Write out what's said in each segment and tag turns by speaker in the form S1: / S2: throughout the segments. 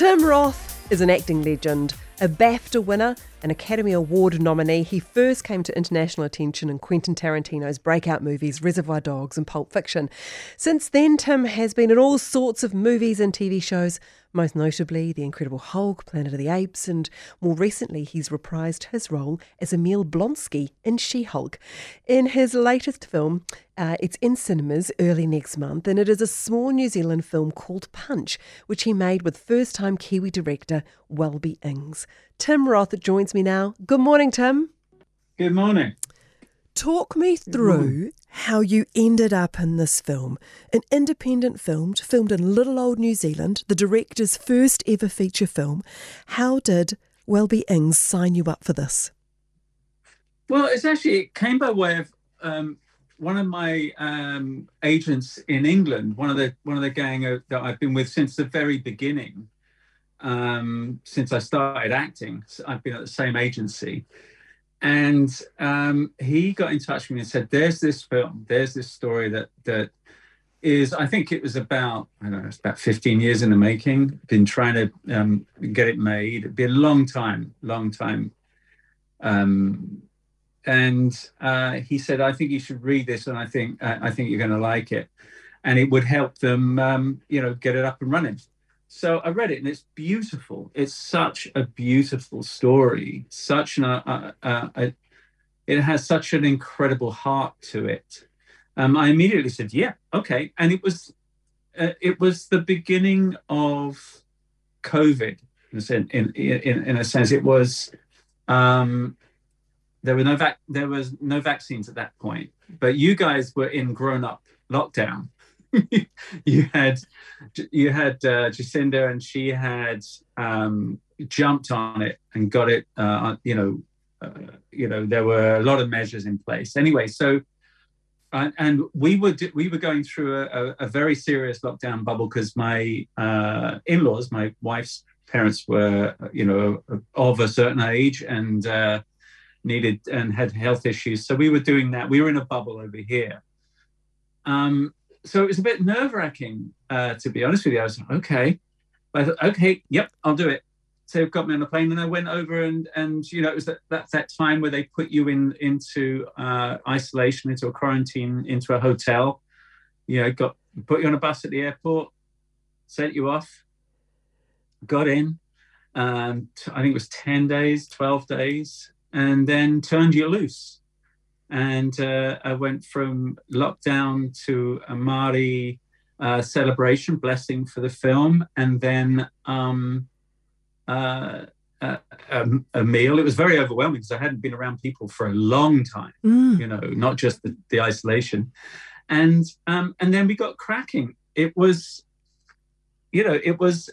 S1: Tim Roth is an acting legend, a BAFTA winner, an Academy Award nominee. He first came to international attention in Quentin Tarantino's breakout movies Reservoir Dogs and Pulp Fiction. Since then, Tim has been in all sorts of movies and TV shows, most notably The Incredible Hulk, Planet of the Apes, and more recently, he's reprised his role as Emil Blonsky in She Hulk. In his latest film, uh, it's in cinemas early next month, and it is a small New Zealand film called Punch, which he made with first time Kiwi director Welby Ings. Tim Roth joins me now. Good morning, Tim.
S2: Good morning.
S1: Talk me through how you ended up in this film. An independent film filmed in little old New Zealand, the director's first ever feature film. How did Welby Ings sign you up for this?
S2: Well, it's actually, it came by way of um, one of my um, agents in England, one of the one of the gang that I've been with since the very beginning, um, since I started acting. I've been at the same agency, and um, he got in touch with me and said, "There's this film. There's this story that that is. I think it was about I don't know. It's about 15 years in the making. Been trying to um, get it made. It'd been a long time, long time." Um, and uh, he said, "I think you should read this, and I think uh, I think you're going to like it, and it would help them, um, you know, get it up and running." So I read it, and it's beautiful. It's such a beautiful story. Such an uh, uh, uh it has such an incredible heart to it. Um, I immediately said, "Yeah, okay," and it was uh, it was the beginning of COVID in in in, in a sense. It was. Um, there were no vac- there was no vaccines at that point, but you guys were in grown up lockdown. you had you had uh, Jacinda, and she had um, jumped on it and got it. Uh, you know, uh, you know there were a lot of measures in place. Anyway, so and, and we were we were going through a, a very serious lockdown bubble because my uh, in-laws, my wife's parents, were you know of a certain age and uh, needed and had health issues. So we were doing that. We were in a bubble over here. Um, so it was a bit nerve wracking, uh, to be honest with you. I was like, okay. I thought, okay, yep, I'll do it. So got me on a plane, and I went over and and you know it was that that's that time where they put you in into uh, isolation, into a quarantine, into a hotel. You know, got put you on a bus at the airport, sent you off, got in. Um, I think it was ten days, twelve days, and then turned you loose. And uh, I went from lockdown to a Māori uh, celebration, blessing for the film, and then um, uh, a, a, meal. It was very overwhelming because I hadn't been around people for a long time, mm. you know, not just the, the isolation. And um, and then we got cracking. It was, you know, it was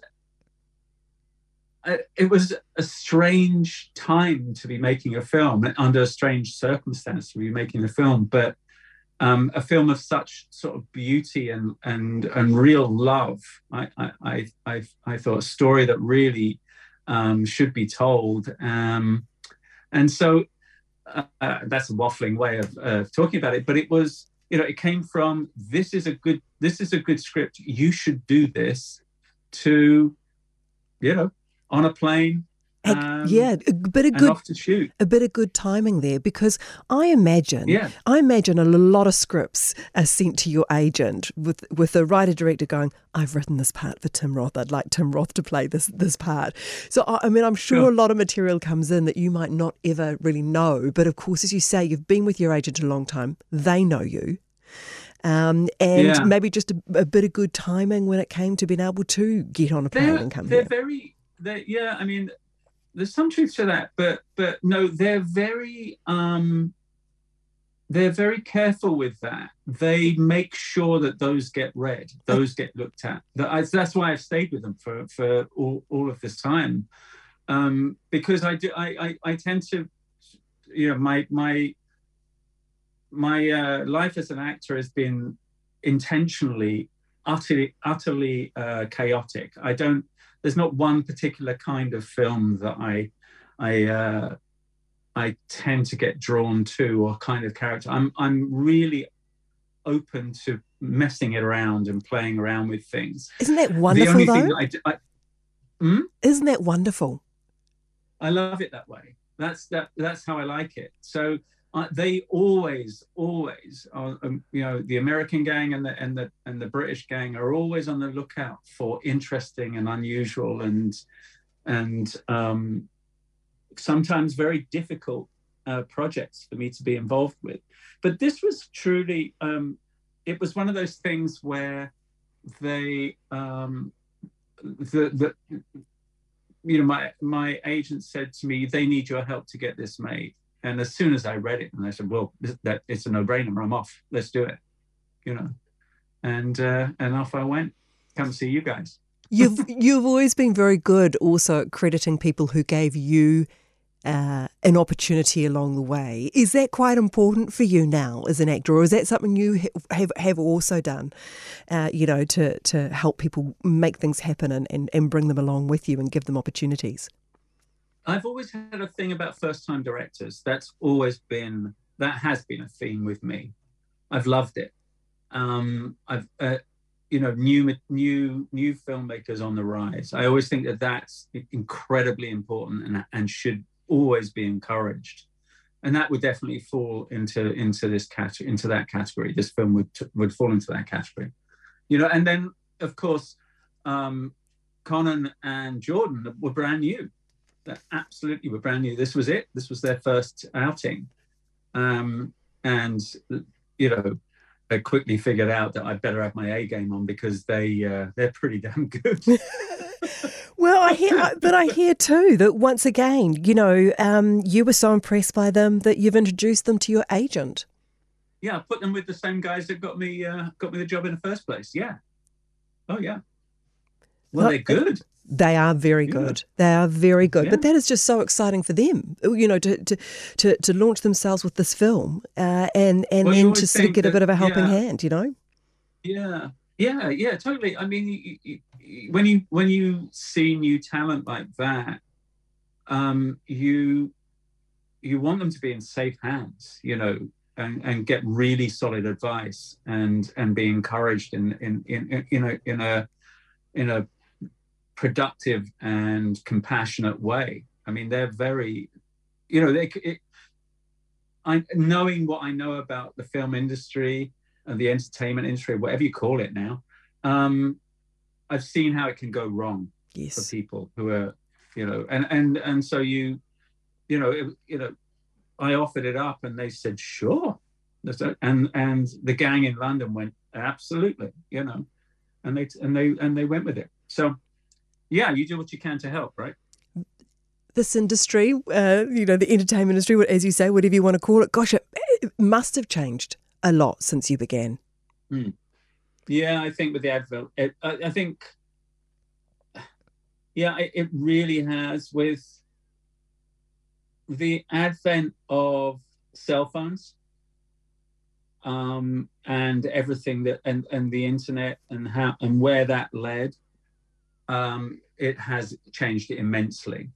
S2: it was a strange time to be making a film under a strange circumstance to be making a film, but um, a film of such sort of beauty and and and real love. I I I, I thought a story that really um, should be told, um, and so uh, uh, that's a waffling way of uh, talking about it. But it was you know it came from this is a good this is a good script. You should do this to you know on a plane. Um,
S1: yeah, a bit of good, a bit of good timing there because I imagine, yeah. I imagine a lot of scripts are sent to your agent with with the writer director going, "I've written this part for Tim Roth. I'd like Tim Roth to play this this part." So I mean, I'm sure, sure. a lot of material comes in that you might not ever really know, but of course, as you say, you've been with your agent a long time. They know you. Um, and yeah. maybe just a, a, bit of good timing when it came to being able to get on a plane
S2: they're,
S1: and come
S2: they're
S1: here.
S2: very yeah, I mean, there's some truth to that, but but no, they're very um, they're very careful with that. They make sure that those get read, those get looked at. That's why I've stayed with them for for all, all of this time, um, because I do I, I, I tend to, you know, my my my uh, life as an actor has been intentionally utterly utterly uh, chaotic. I don't there's not one particular kind of film that I I uh, I tend to get drawn to or kind of character. I'm I'm really open to messing it around and playing around with things.
S1: Isn't that wonderful? The only though?
S2: I, I Hmm?
S1: Isn't that wonderful?
S2: I love it that way. That's that. That's how I like it. So uh, they always, always, are, um, you know, the American gang and the and the and the British gang are always on the lookout for interesting and unusual and and um, sometimes very difficult uh, projects for me to be involved with. But this was truly, um, it was one of those things where they, um, the, the, you know, my my agent said to me, they need your help to get this made. And as soon as I read it, and I said, well, that it's a no-brainer. I'm off. Let's do it. You know, and uh, and off I went. Come see you guys.
S1: You've you've always been very good, also crediting people who gave you uh, an opportunity along the way. Is that quite important for you now as an actor, or is that something you have have also done? Uh, you know, to to help people make things happen and, and and bring them along with you and give them opportunities.
S2: I've always had a thing about first time directors. That's always been that has been a theme with me. I've loved it. Um, I've uh, you know new new new filmmakers on the rise. I always think that that's incredibly important and and should always be encouraged. And that would definitely fall into into this category, into that category. This film would would fall into that category, you know. And then, of course, um, Conan and Jordan were brand new. That absolutely were brand new. This was it. This was their first outing, um, and you know, I quickly figured out that I'd better have my A game on because they uh, they're pretty damn good.
S1: well, I hear, but I hear too that once again, you know, um, you were so impressed by them that you've introduced them to your agent.
S2: Yeah, I put them with the same guys that got me uh, got me the job in the first place. Yeah. Oh yeah. Well, well they're good.
S1: They are very good. Yeah. They are very good. Yeah. But that is just so exciting for them, you know, to to to, to launch themselves with this film, uh, and and well, then to sort of get that, a bit of a helping yeah. hand, you know.
S2: Yeah, yeah, yeah, totally. I mean, you, you, when you when you see new talent like that, um, you you want them to be in safe hands, you know, and, and get really solid advice and and be encouraged in in in, in a in a in a productive and compassionate way. I mean, they're very, you know, they. It, I knowing what I know about the film industry and the entertainment industry, whatever you call it now, um, I've seen how it can go wrong
S1: yes.
S2: for people who are, you know, and and and so you, you know, it, you know, I offered it up and they said sure, and and the gang in London went absolutely, you know, and they and they and they went with it. So yeah, you do what you can to help, right?
S1: This industry, uh, you know, the entertainment industry, as you say, whatever you want to call it, gosh, it, it must have changed a lot since you began.
S2: Hmm. Yeah, I think with the advert, it, I, I, think, yeah, it, it really has with the advent of cell phones um, and everything that and and the internet and how and where that led um, it has changed it immensely.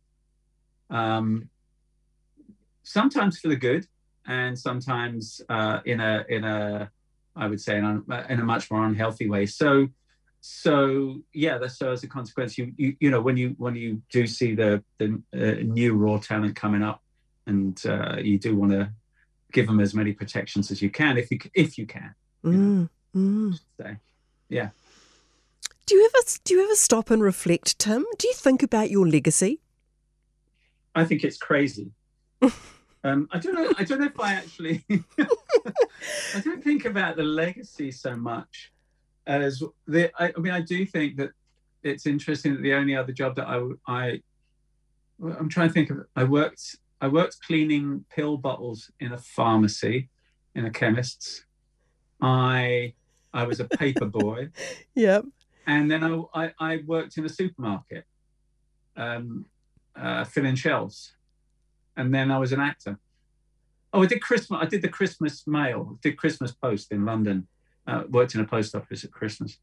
S2: Um, sometimes for the good, and sometimes uh, in a in a I would say in a, in a much more unhealthy way. So so yeah, that's so as a consequence, you you you know when you when you do see the the uh, new raw talent coming up, and uh, you do want to give them as many protections as you can if you if you can. You
S1: mm, mm.
S2: So, yeah.
S1: Do you ever do you ever stop and reflect, Tim? Do you think about your legacy?
S2: I think it's crazy. um, I don't know. I don't know if I actually. I don't think about the legacy so much as the. I, I, mean, I do think that it's interesting that the only other job that I I I'm trying to think of. I worked I worked cleaning pill bottles in a pharmacy, in a chemist's. I I was a paper boy.
S1: yep
S2: and then I, I, I worked in a supermarket, um, uh, filling shelves, and then I was an actor. Oh, I did Christmas. I did the Christmas mail. Did Christmas post in London. Uh, worked in a post office at Christmas.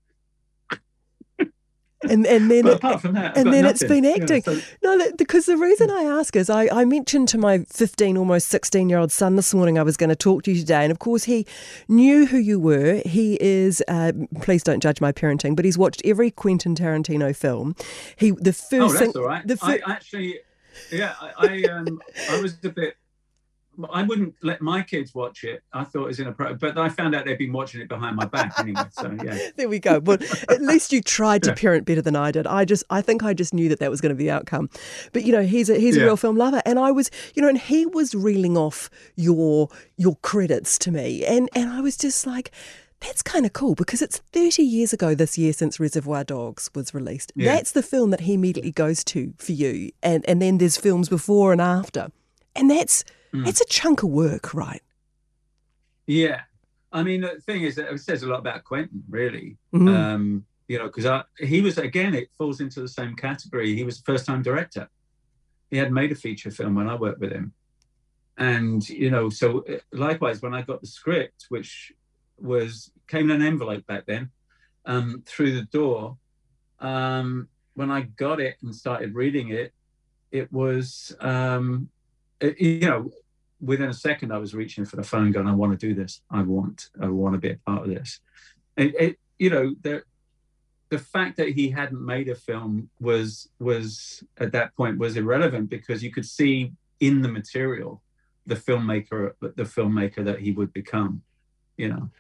S1: And and then
S2: apart from that, I've
S1: and then
S2: got
S1: it's
S2: nothing.
S1: been
S2: Yeah,
S1: acting.
S2: so-
S1: No, that, because the reason I ask is I, I mentioned to my 15, almost 16 year old son this morning I was going to talk to you today. And of course, he knew who you were. He is, uh, please don't judge my parenting, but he's watched every Quentin Tarantino film. He The first
S2: oh, that's
S1: thing.
S2: all right.
S1: The fir-
S2: I actually, yeah, I, I um, I was a bit. I wouldn't let my kids watch it. I thought it was inappropriate, but I found out they'd been watching it behind my back anyway. So yeah,
S1: There we go. But at least you tried to
S2: Yeah.
S1: parent better than I did. I just, I think I just knew that that was going to be the outcome. But you know, he's a he's a real film lover, and I was, you know, and he was reeling off your your credits to me, and and I was just like. That's kind of cool because it's 30 years ago this year since Reservoir Dogs was released.
S2: Yeah.
S1: That's the film that he immediately goes to for you. And and then there's films before and after. And that's
S2: Mm.
S1: that's a chunk of work, right?
S2: yeah. I mean, the thing is, that it says a lot about Quentin, really.
S1: Mhm.
S2: Um, you know, because he was again, it falls into the same category. He was a first-time director. He had made a feature film when I worked with him, and you know, so uh, likewise, when I got the script, which was came in an envelope back then, um, through the door, um, when I got it and started reading it, it was, um, it- you know, within a second, I was reaching for the phone, going, "I want to do this. I want, I want to be a part of this." It, it you know, the the fact that he hadn't made a film was was at that point was irrelevant because you could see in the material the filmmaker the filmmaker that he would become, you know.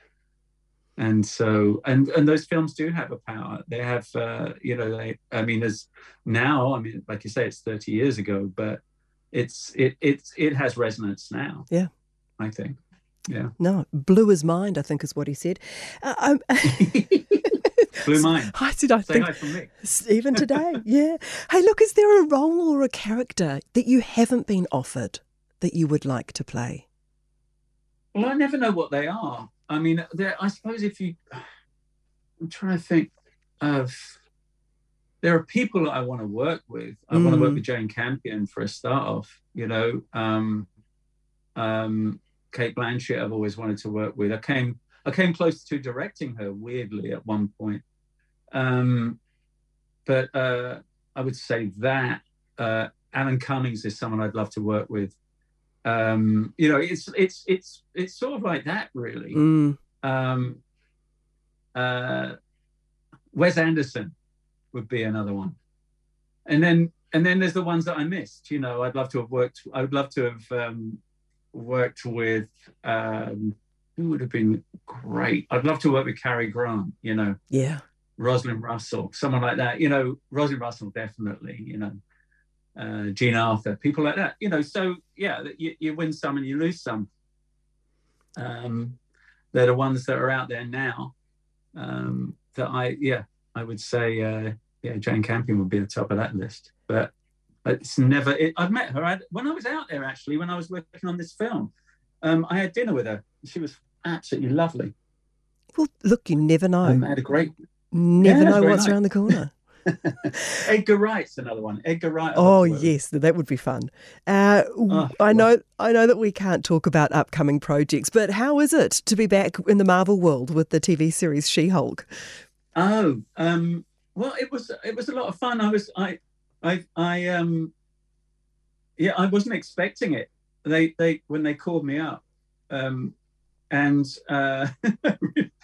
S2: And so, and and those films do have a power. They have, uh, you know, they. I mean, as now, I mean, like you say, it's thirty years ago, but it's it it's it has resonance now.
S1: Yeah.
S2: I think. Yeah.
S1: No, blew his mind, I think is what he said. Uh, um,
S2: Blew mine.
S1: I said, I
S2: Say
S1: think
S2: hi from me.
S1: even today, yeah. Hey, look, is there a role or a character that you haven't been offered that you would like to play?
S2: Well, I never know what they are. I mean, there. I suppose if you, I'm trying to think of. There are people that I want to work with. I want to work
S1: Mm.
S2: with Jane Campion for a start off. You know, um, um, Cate Blanchett. I've always wanted to work with. I came. I came close to directing her weirdly at one point. Um, but uh, I would say that uh, Alan Cummings is someone I'd love to work with. Um, you know, it's it's it's it's sort of like that, really.
S1: Mm.
S2: Um, uh, Wes Anderson would be another one, and then and then there's the ones that I missed. You know, I'd love to have worked. I would love to have um, worked with. Um, who would have been great? I'd love to work with Cary Grant. You know,
S1: Yeah.
S2: Rosalind Russell, someone like that. You know, Rosalind Russell definitely. You know, uh, Jean Arthur, people like that. You know, so yeah, you, you win some and you lose some. Um, they're the ones that are out there now. Um, that I yeah, I would say uh, yeah, Jane Campion would be at the top of that list. But it's never. It, I've met her I, when I was out there actually when I was working on this film. Um, I had dinner with her. She was absolutely lovely.
S1: Well, look, you never know.
S2: Um, I had a great
S1: never
S2: yeah,
S1: know what's
S2: nice.
S1: around the corner.
S2: Edgar Wright's another one. Edgar Wright.
S1: Oh
S2: to work with.
S1: yes, that would be fun. Uh,
S2: Oh,
S1: I know, I know that we can't talk about upcoming projects, but how is it to be back in the Marvel world with the TV series She-Hulk?
S2: Oh, um, well, it was it was a lot of fun. I was I I I um yeah, I wasn't expecting it. They they when they called me up, um, and uh,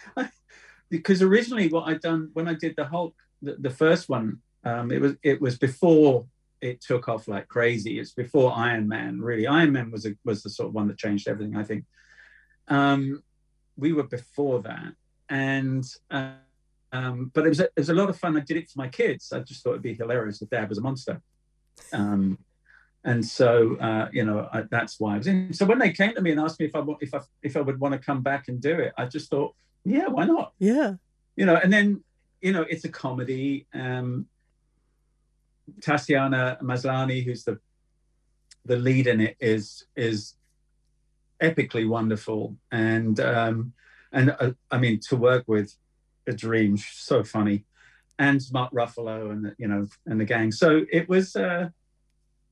S2: because originally what I'd done when I did the Hulk, the, the first one, um, it was it was before it took off like crazy. It's before Iron Man. Really, Iron Man was a, was the sort of one that changed everything. I think. Um, we were before that, and. Uh, um, but it was, a, it was a lot of fun. I did it for my kids. I just thought it'd be hilarious if Dad was a monster. Um, and so, uh, you know, I, that's why I was in. So when they came to me and asked me if I if I if I would want to come back and do it, I just thought, yeah, why not?
S1: Yeah,
S2: You know, and then you know, it's a comedy. Um, Tatiana Maslany, who's the the lead in it, is is epically wonderful, and um, and uh, I mean, to work with a dream, She's so funny, and Mark Ruffalo, and the, you know, and the gang. So it was, uh,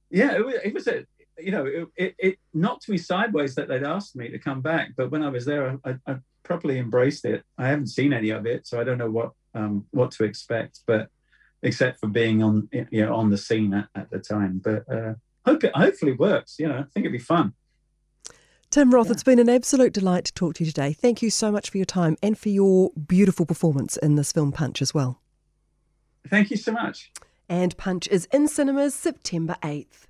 S2: yeah, it was, it was a, you know, it, it, it knocked me sideways that they'd asked me to come back, but when I was there, I, I properly embraced it. I haven't seen any of it, so I don't know what um, what to expect, but except for being on you know on the scene at, at the time. But uh, hope it hopefully works. You know, I think it'd be fun.
S1: Tim Roth, yeah. it's been an absolute delight to talk to you today. Thank you so much for your time and for your beautiful performance in this film Punch as well.
S2: Thank you so much.
S1: And Punch is in cinemas September 8th.